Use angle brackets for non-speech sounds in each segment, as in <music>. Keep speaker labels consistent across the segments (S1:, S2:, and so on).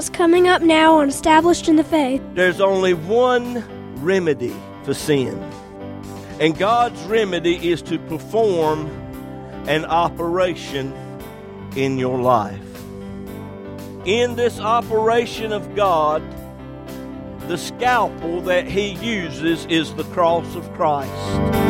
S1: what's coming up now on Established in the Faith.
S2: There's only one remedy for sin. And God's remedy is to perform an operation in your life. In this operation of God, the scalpel that He uses is the cross of Christ.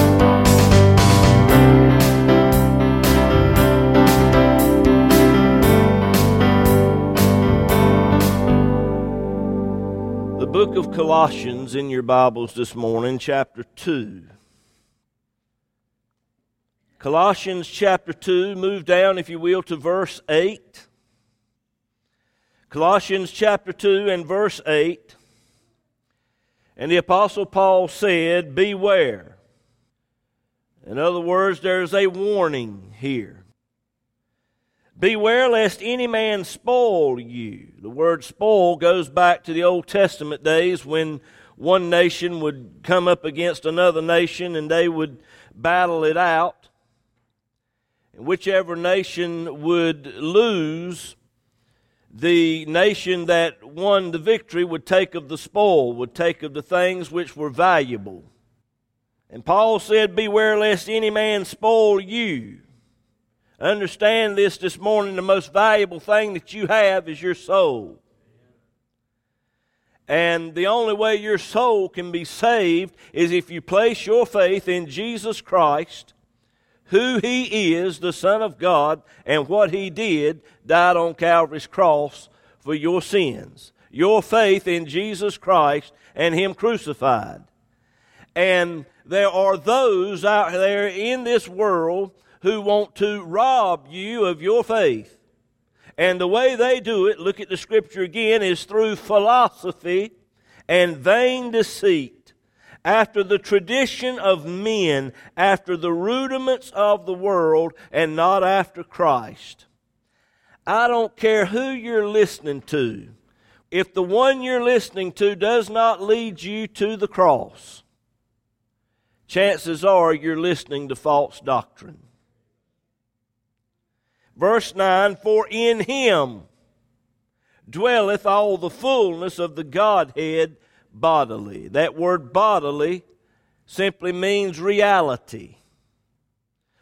S2: Book of Colossians in your Bibles this morning, chapter 2. Colossians chapter 2, move down, if you will, to verse 8. Colossians chapter 2 and verse 8. And the Apostle Paul said, Beware. In other words, there's a warning here. Beware lest any man spoil you. The word spoil goes back to the Old Testament days when one nation would come up against another nation and they would battle it out. And whichever nation would lose, the nation that won the victory would take of the spoil, would take of the things which were valuable. And Paul said, Beware lest any man spoil you. Understand this this morning the most valuable thing that you have is your soul. And the only way your soul can be saved is if you place your faith in Jesus Christ, who He is, the Son of God, and what He did, died on Calvary's cross for your sins. Your faith in Jesus Christ and Him crucified. And there are those out there in this world who want to rob you of your faith. And the way they do it, look at the scripture again, is through philosophy and vain deceit, after the tradition of men, after the rudiments of the world, and not after Christ. I don't care who you're listening to. If the one you're listening to does not lead you to the cross, chances are you're listening to false doctrine. Verse 9 For in him dwelleth all the fullness of the Godhead bodily. That word bodily simply means reality.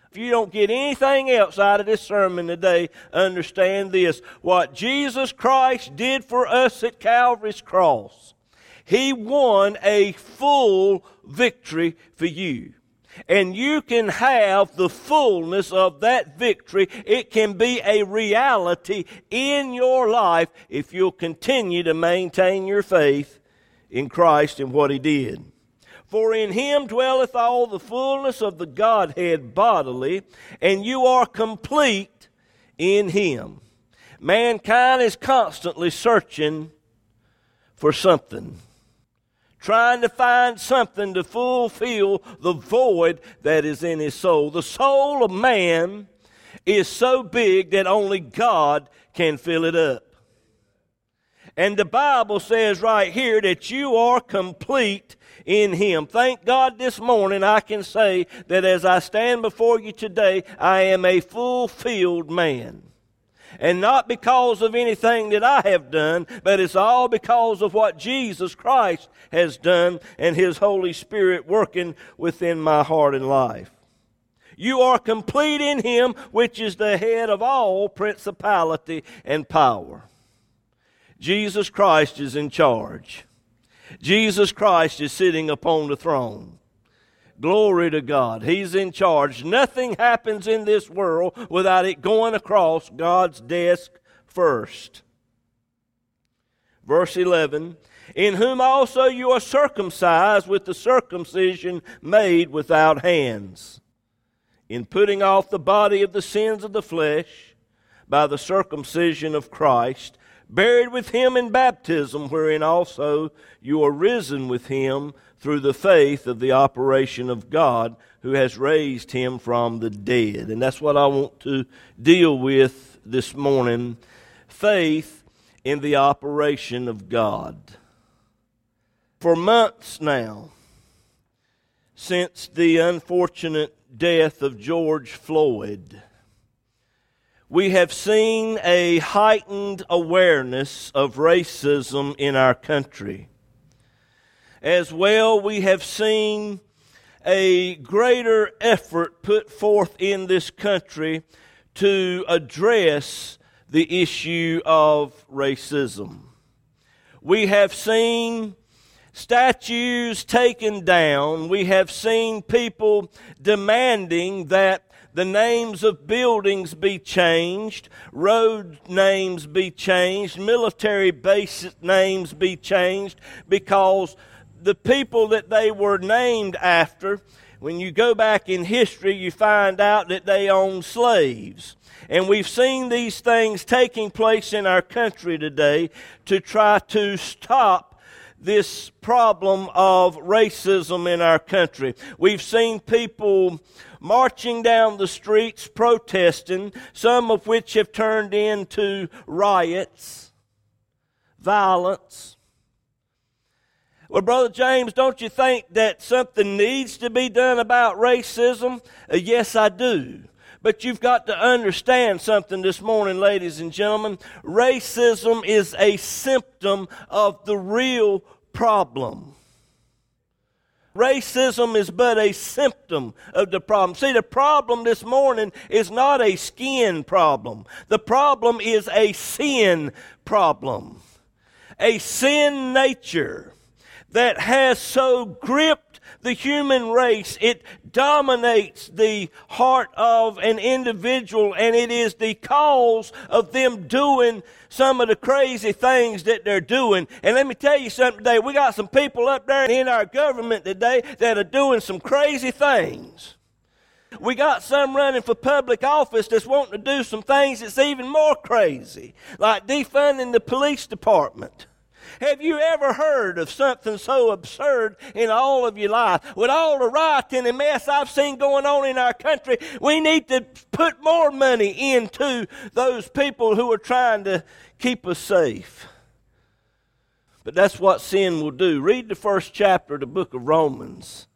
S2: If you don't get anything else out of this sermon today, understand this. What Jesus Christ did for us at Calvary's cross, He won a full victory for you and you can have the fullness of that victory. It can be a reality in your life if you'll continue to maintain your faith in Christ and what He did. For in Him dwelleth all the fullness of the Godhead bodily, and you are complete in Him. Mankind is constantly searching for something trying to find something to fulfill the void that is in his soul. The soul of man is so big that only God can fill it up. And the Bible says right here that you are complete in Him. Thank God this morning I can say that as I stand before you today, I am a fulfilled man. And not because of anything that I have done, but it's all because of what Jesus Christ has done and His Holy Spirit working within my heart and life. You are complete in Him, which is the head of all principality and power. Jesus Christ is in charge. Jesus Christ is sitting upon the throne. Glory to God. He's in charge. Nothing happens in this world without it going across God's desk first. Verse 11 In whom also you are circumcised with the circumcision made without hands, in putting off the body of the sins of the flesh by the circumcision of Christ, buried with him in baptism, wherein also you are risen with him through the faith of the operation of God who has raised him from the dead. And that's what I want to deal with this morning faith in the operation of God. For months now, since the unfortunate death of George Floyd, we have seen a heightened awareness of racism in our country. As well, we have seen a greater effort put forth in this country to address the issue of racism. We have seen statues taken down. We have seen people demanding that the names of buildings be changed, road names be changed, military base names be changed, because the people that they were named after, when you go back in history, you find out that they owned slaves. And we've seen these things taking place in our country today to try to stop this problem of racism in our country. We've seen people marching down the streets protesting, some of which have turned into riots, violence. Well, Brother James, don't you think that something needs to be done about racism? Uh, yes, I do. But you've got to understand something this morning, ladies and gentlemen. Racism is a symptom of the real problem. Racism is but a symptom of the problem. See, the problem this morning is not a skin problem. The problem is a sin problem. A sin nature that has so gripped the human race, it dominates the heart of an individual, and it is the cause of them doing some of the crazy things that they're doing. And let me tell you something today. We got some people up there in our government today that are doing some crazy things. We got some running for public office that's wanting to do some things that's even more crazy, like defunding the police department. Have you ever heard of something so absurd in all of your life? With all the rioting and the mess I've seen going on in our country, we need to put more money into those people who are trying to keep us safe. But that's what sin will do. Read the first chapter of the book of Romans.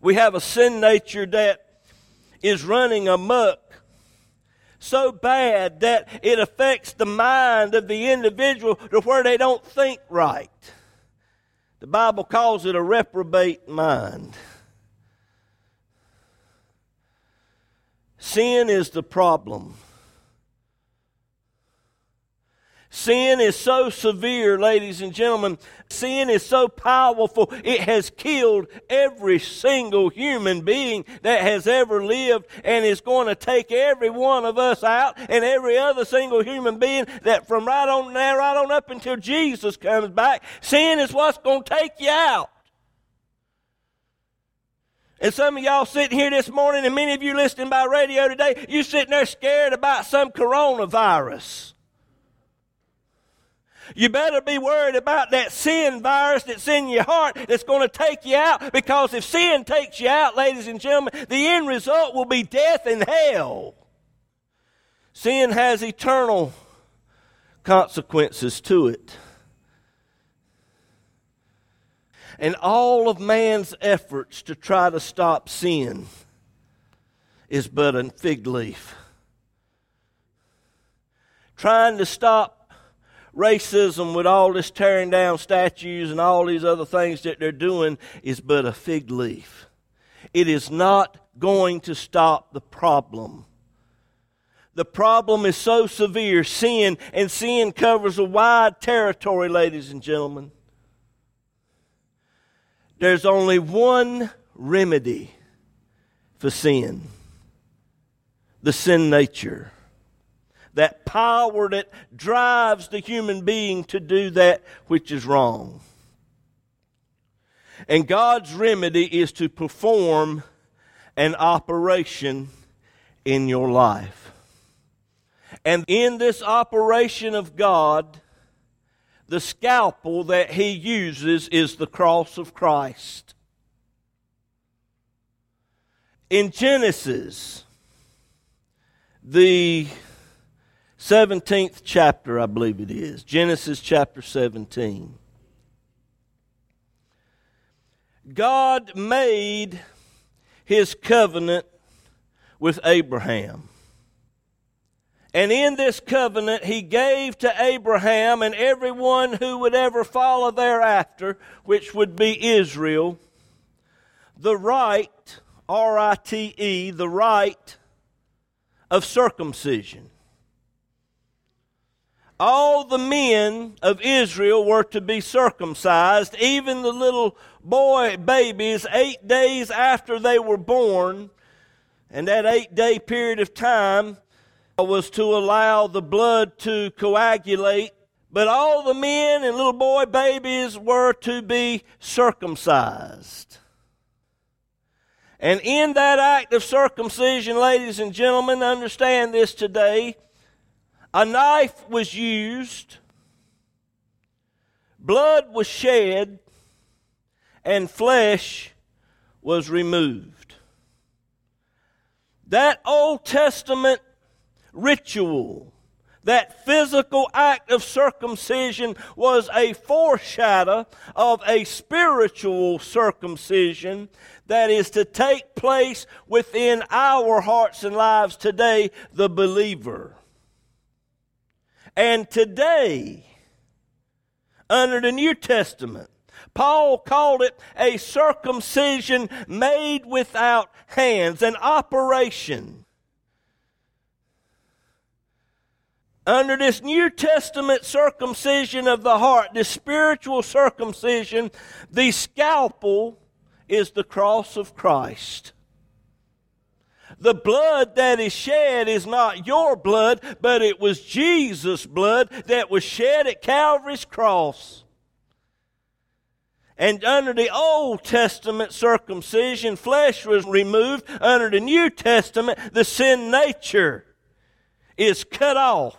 S2: We have a sin nature that is running amok so bad that it affects the mind of the individual to where they don't think right. The Bible calls it a reprobate mind. Sin is the problem. Sin is so severe, ladies and gentlemen. Sin is so powerful, it has killed every single human being that has ever lived and is going to take every one of us out and every other single human being that from right on there, right on up until Jesus comes back. Sin is what's going to take you out. And some of y'all sitting here this morning, and many of you listening by radio today, you sitting there scared about some coronavirus. You better be worried about that sin virus that's in your heart that's going to take you out because if sin takes you out, ladies and gentlemen, the end result will be death and hell. Sin has eternal consequences to it. And all of man's efforts to try to stop sin is but a fig leaf. Trying to stop racism with all this tearing down statues and all these other things that they're doing is but a fig leaf. It is not going to stop the problem. The problem is so severe, sin, and sin covers a wide territory, ladies and gentlemen. There's only one remedy for sin the sin nature that power that drives the human being to do that which is wrong. And God's remedy is to perform an operation in your life. And in this operation of God, the scalpel that he uses is the cross of Christ. In Genesis, the 17th chapter, I believe it is, Genesis chapter 17. God made his covenant with Abraham. And in this covenant, he gave to Abraham and everyone who would ever follow thereafter, which would be Israel, the rite, R I T E, the rite of circumcision. All the men of Israel were to be circumcised, even the little boy babies, eight days after they were born. And that eight day period of time was to allow the blood to coagulate. But all the men and little boy babies were to be circumcised. And in that act of circumcision, ladies and gentlemen, understand this today. A knife was used, blood was shed, and flesh was removed. That Old Testament ritual, that physical act of circumcision was a foreshadow of a spiritual circumcision that is to take place within our hearts and lives today, the believer. And today, under the New Testament, Paul called it a circumcision made without hands, an operation. Under this New Testament circumcision of the heart, this spiritual circumcision, the scalpel is the cross of Christ. The blood that is shed is not your blood, but it was Jesus' blood that was shed at Calvary's cross. And under the Old Testament circumcision, flesh was removed. Under the New Testament, the sin nature is cut off.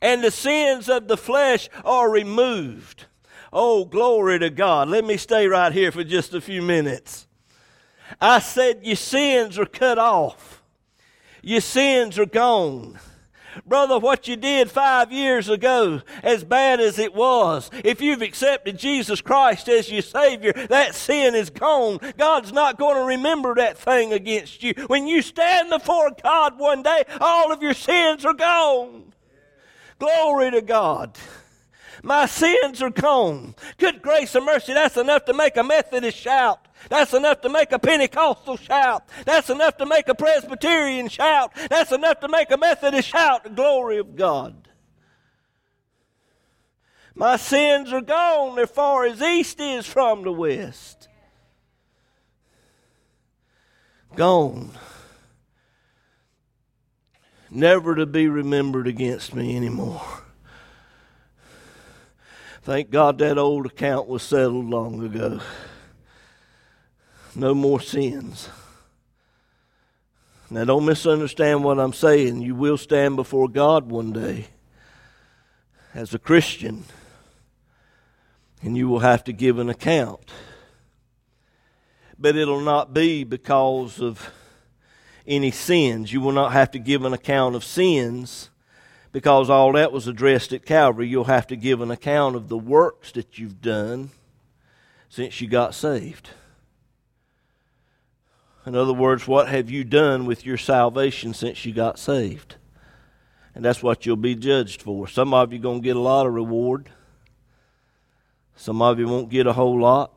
S2: And the sins of the flesh are removed. Oh, glory to God. Let me stay right here for just a few minutes. I said, Your sins are cut off, your sins are gone. Brother, what you did five years ago, as bad as it was, if you've accepted Jesus Christ as your Savior, that sin is gone. God's not going to remember that thing against you. When you stand before God one day, all of your sins are gone. Glory to God. My sins are gone. Good grace and mercy, that's enough to make a Methodist shout. That's enough to make a Pentecostal shout. That's enough to make a Presbyterian shout. That's enough to make a Methodist shout the glory of God. My sins are gone as far as east is from the west. Gone. Never to be remembered against me anymore. Thank God that old account was settled long ago no more sins. Now, don't misunderstand what I'm saying. You will stand before God one day as a Christian, and you will have to give an account. But it'll not be because of any sins. You will not have to give an account of sins because all that was addressed at Calvary. You'll have to give an account of the works that you've done since you got saved. In other words, what have you done with your salvation since you got saved? And that's what you'll be judged for. Some of you going to get a lot of reward. Some of you won't get a whole lot.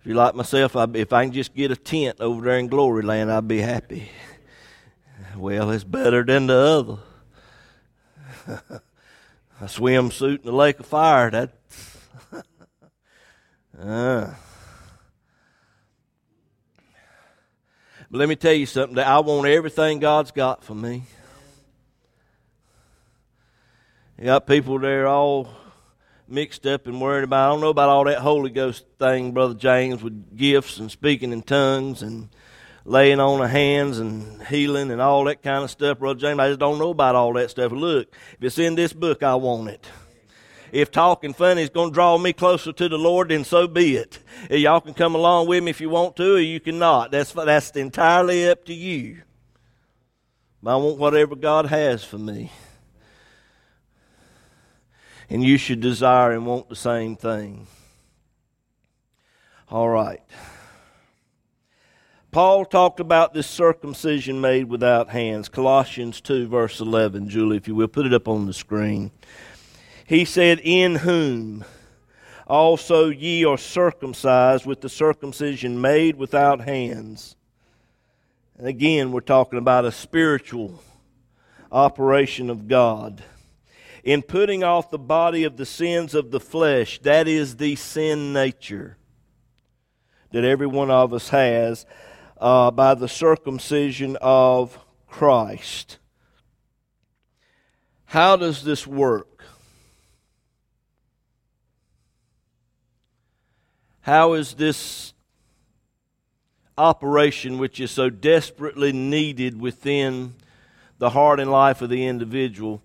S2: If you're like myself, I, if I can just get a tent over there in Glory Land, I'd be happy. Well, it's better than the other. <laughs> a swimsuit in the lake of fire, that's. <laughs> uh. But let me tell you something that I want everything God's got for me. You got people there all mixed up and worried about. I don't know about all that Holy Ghost thing, Brother James, with gifts and speaking in tongues and laying on of hands and healing and all that kind of stuff, Brother James. I just don't know about all that stuff. Look, if it's in this book, I want it. If talking funny is going to draw me closer to the Lord, then so be it. Y'all can come along with me if you want to, or you cannot. That's that's entirely up to you. But I want whatever God has for me. And you should desire and want the same thing. All right. Paul talked about this circumcision made without hands. Colossians 2, verse 11. Julie, if you will, put it up on the screen. He said, In whom also ye are circumcised with the circumcision made without hands. And again, we're talking about a spiritual operation of God. In putting off the body of the sins of the flesh, that is the sin nature that every one of us has uh, by the circumcision of Christ. How does this work? How is this operation, which is so desperately needed within the heart and life of the individual,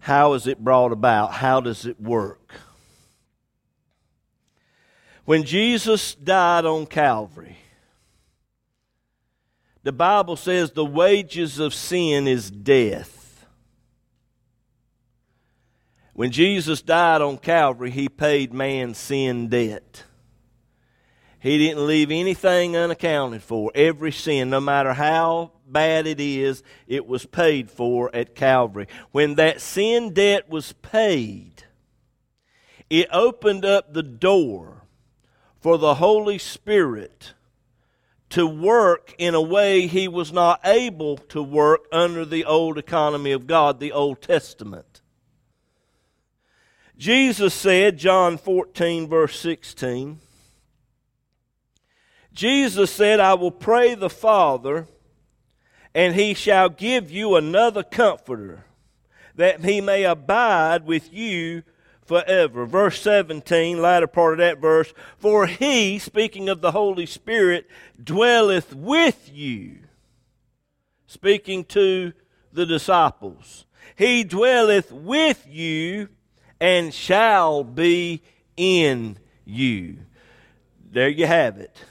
S2: how is it brought about? How does it work? When Jesus died on Calvary, the Bible says the wages of sin is death. When Jesus died on Calvary, he paid man's sin debt. He didn't leave anything unaccounted for. Every sin, no matter how bad it is, it was paid for at Calvary. When that sin debt was paid, it opened up the door for the Holy Spirit to work in a way he was not able to work under the old economy of God, the Old Testament. Jesus said, John 14, verse 16, Jesus said, I will pray the Father, and he shall give you another comforter, that he may abide with you forever. Verse 17, latter part of that verse, for he, speaking of the Holy Spirit, dwelleth with you. Speaking to the disciples. He dwelleth with you and shall be in you. There you have it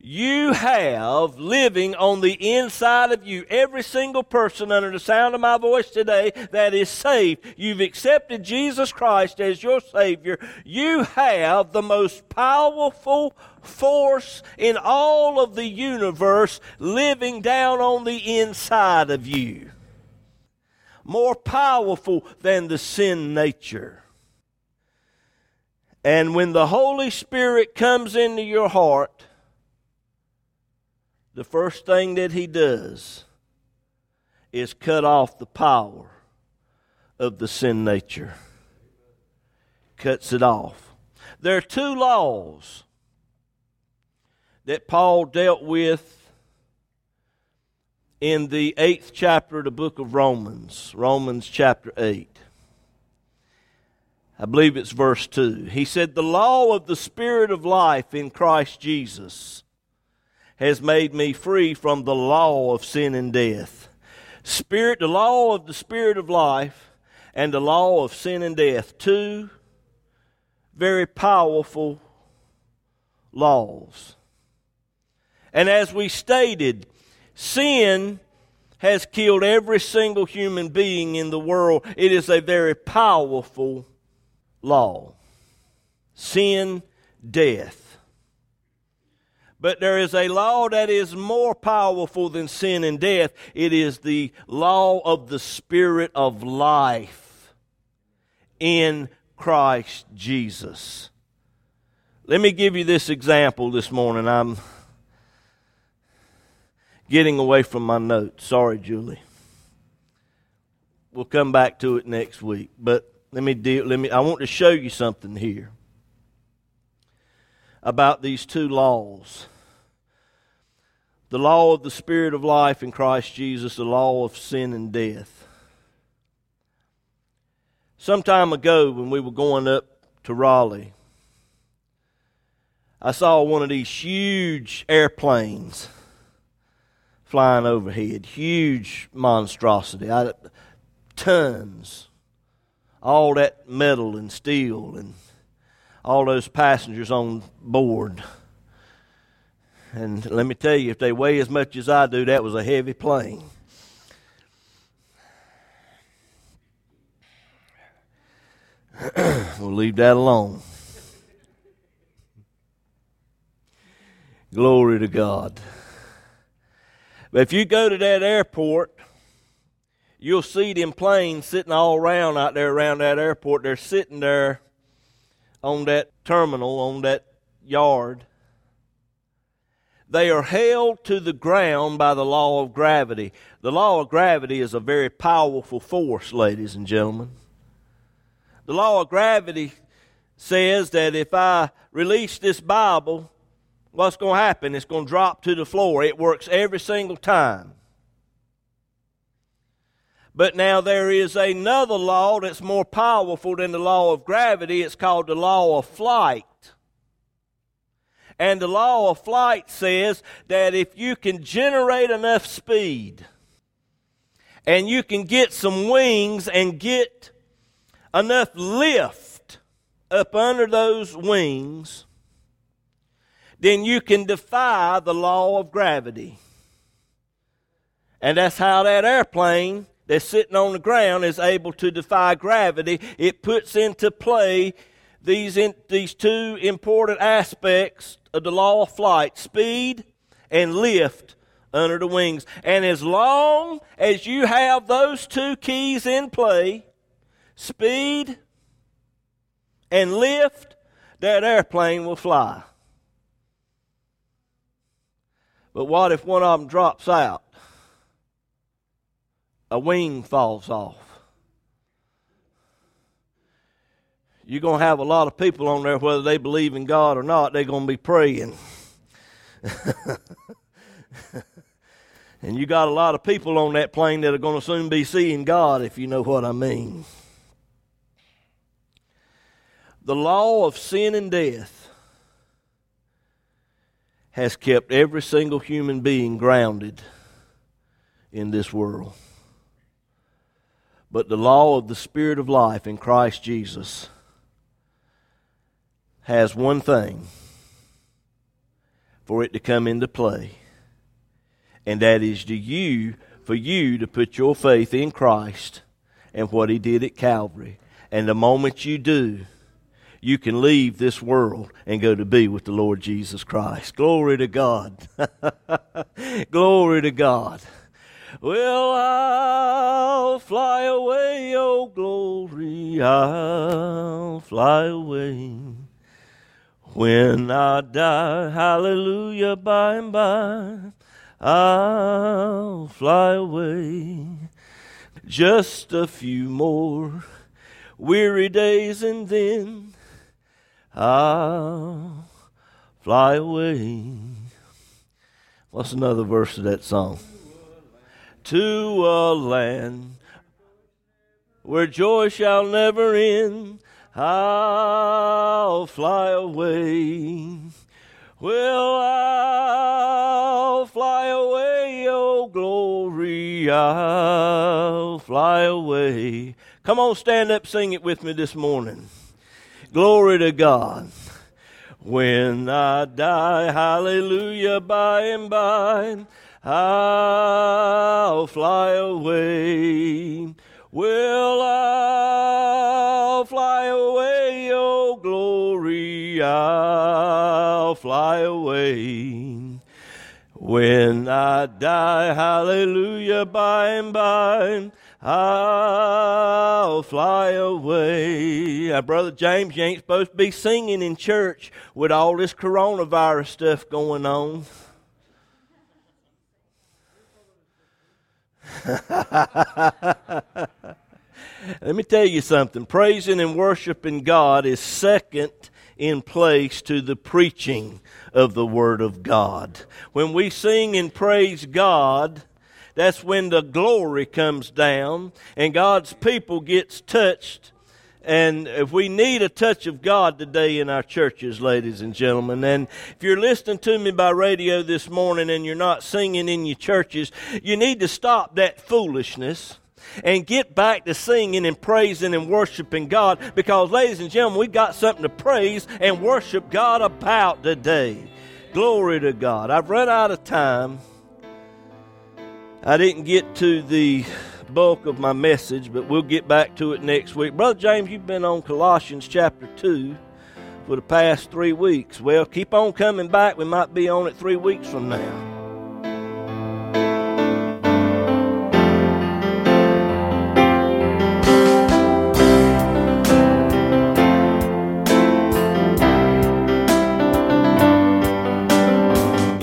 S2: you have living on the inside of you. Every single person under the sound of my voice today that is saved, you've accepted Jesus Christ as your Savior. You have the most powerful force in all of the universe living down on the inside of you. More powerful than the sin nature. And when the Holy Spirit comes into your heart, the first thing that he does is cut off the power of the sin nature. Cuts it off. There are two laws that Paul dealt with in the eighth chapter of the book of Romans, Romans chapter 8. I believe it's verse 2. He said, The law of the Spirit of life in Christ Jesus has made me free from the law of sin and death. Spirit, the law of the Spirit of life and the law of sin and death. Two very powerful laws. And as we stated, sin has killed every single human being in the world. It is a very powerful law. Sin, death. But there is a law that is more powerful than sin and death. It is the law of the Spirit of life in Christ Jesus. Let me give you this example this morning. I'm getting away from my notes. Sorry, Julie. We'll come back to it next week. But let me deal, let me I want to show you something here about these two laws the law of the Spirit of life in Christ Jesus, the law of sin and death. Some time ago, when we were going up to Raleigh, I saw one of these huge airplanes flying overhead. Huge monstrosity. I, tons. All that metal and steel and all those passengers on board. And let me tell you, if they weigh as much as I do, that was a heavy plane. <clears throat> we'll leave that alone. Glory to God. But if you go to that airport, you'll see them planes sitting all around out there around that airport. They're sitting there on that terminal, on that yard. They are held to the ground by the law of gravity. The law of gravity is a very powerful force, ladies and gentlemen. The law of gravity says that if I release this Bible, what's going to happen? It's going to drop to the floor. It works every single time. But now there is another law that's more powerful than the law of gravity. It's called the law of flight. And the law of flight says that if you can generate enough speed and you can get some wings and get enough lift up under those wings, then you can defy the law of gravity. And that's how that airplane that's sitting on the ground is able to defy gravity. It puts into play these, in, these two important aspects of the law of flight speed and lift under the wings. And as long as you have those two keys in play, speed and lift, that airplane will fly. But what if one of them drops out? A wing falls off. You're going to have a lot of people on there, whether they believe in God or not, they're going to be praying. <laughs> and you got a lot of people on that plane that are going to soon be seeing God, if you know what I mean. The law of sin and death has kept every single human being grounded in this world. But the law of the Spirit of life in Christ Jesus has one thing for it to come into play, and that is to you, for you to put your faith in Christ and what He did at Calvary. And the moment you do, you can leave this world and go to be with the Lord Jesus Christ. Glory to God. <laughs> Glory to God. Well, I'll fly away, oh glory, I'll fly away. When I die, hallelujah, by and by, I'll fly away. Just a few more weary days and then I'll fly away. What's another verse of that song? To a land where joy shall never end. I'll fly away. Well, I'll fly away, oh glory, I'll fly away. Come on, stand up, sing it with me this morning. Glory to God. When I die, hallelujah, by and by, I'll fly away. Will I'll fly away, oh glory, I'll fly away. When I die, hallelujah, by and by, I'll fly away. Brother James, you ain't supposed to be singing in church with all this coronavirus stuff going on. <laughs> Let me tell you something. Praising and worshiping God is second in place to the preaching of the Word of God. When we sing and praise God, that's when the glory comes down and God's people gets touched
S3: and if we need a touch of God today in our churches, ladies and gentlemen, and if you're listening to me by radio this morning and you're not singing in your churches, you need to stop that foolishness and get back to singing and praising and worshiping God because, ladies and gentlemen, we've got something to praise and worship God about today. Glory to God. I've run out of time. I didn't get to the bulk of my message, but we'll get back to it next week. Brother James, you've been on Colossians chapter 2 for the past three weeks. Well, keep on coming back. We might be on it three weeks from now.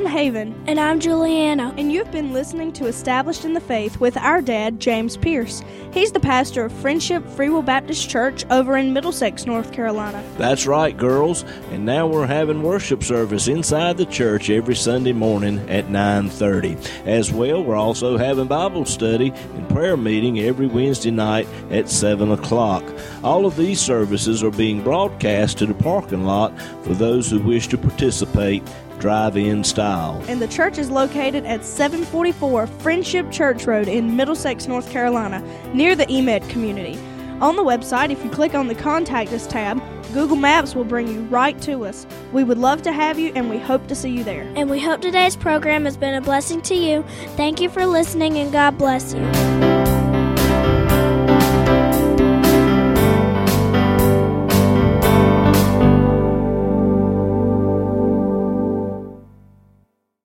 S4: I'm Haven,
S1: And I'm Juliana.
S4: and you've been listening to Established in the Faith with our dad, James Pierce. He's the pastor of Friendship Free Will Baptist Church over in Middlesex, North Carolina.
S2: That's right, girls. And now we're having worship service inside the church every Sunday morning at 9:30. As well, we're also having Bible study and prayer meeting every Wednesday night at 7 o'clock. All of these services are being broadcast to the parking lot for those who wish to participate drive-in style.
S4: And the church is located at 744 Friendship Church Road in Middlesex, North Carolina, near the Emit community. On the website, if you click on the Contact Us tab, Google Maps will bring you right to us. We would love to have you, and we hope to see you there.
S1: And we hope today's program has been a blessing to you. Thank you for listening, and God bless you.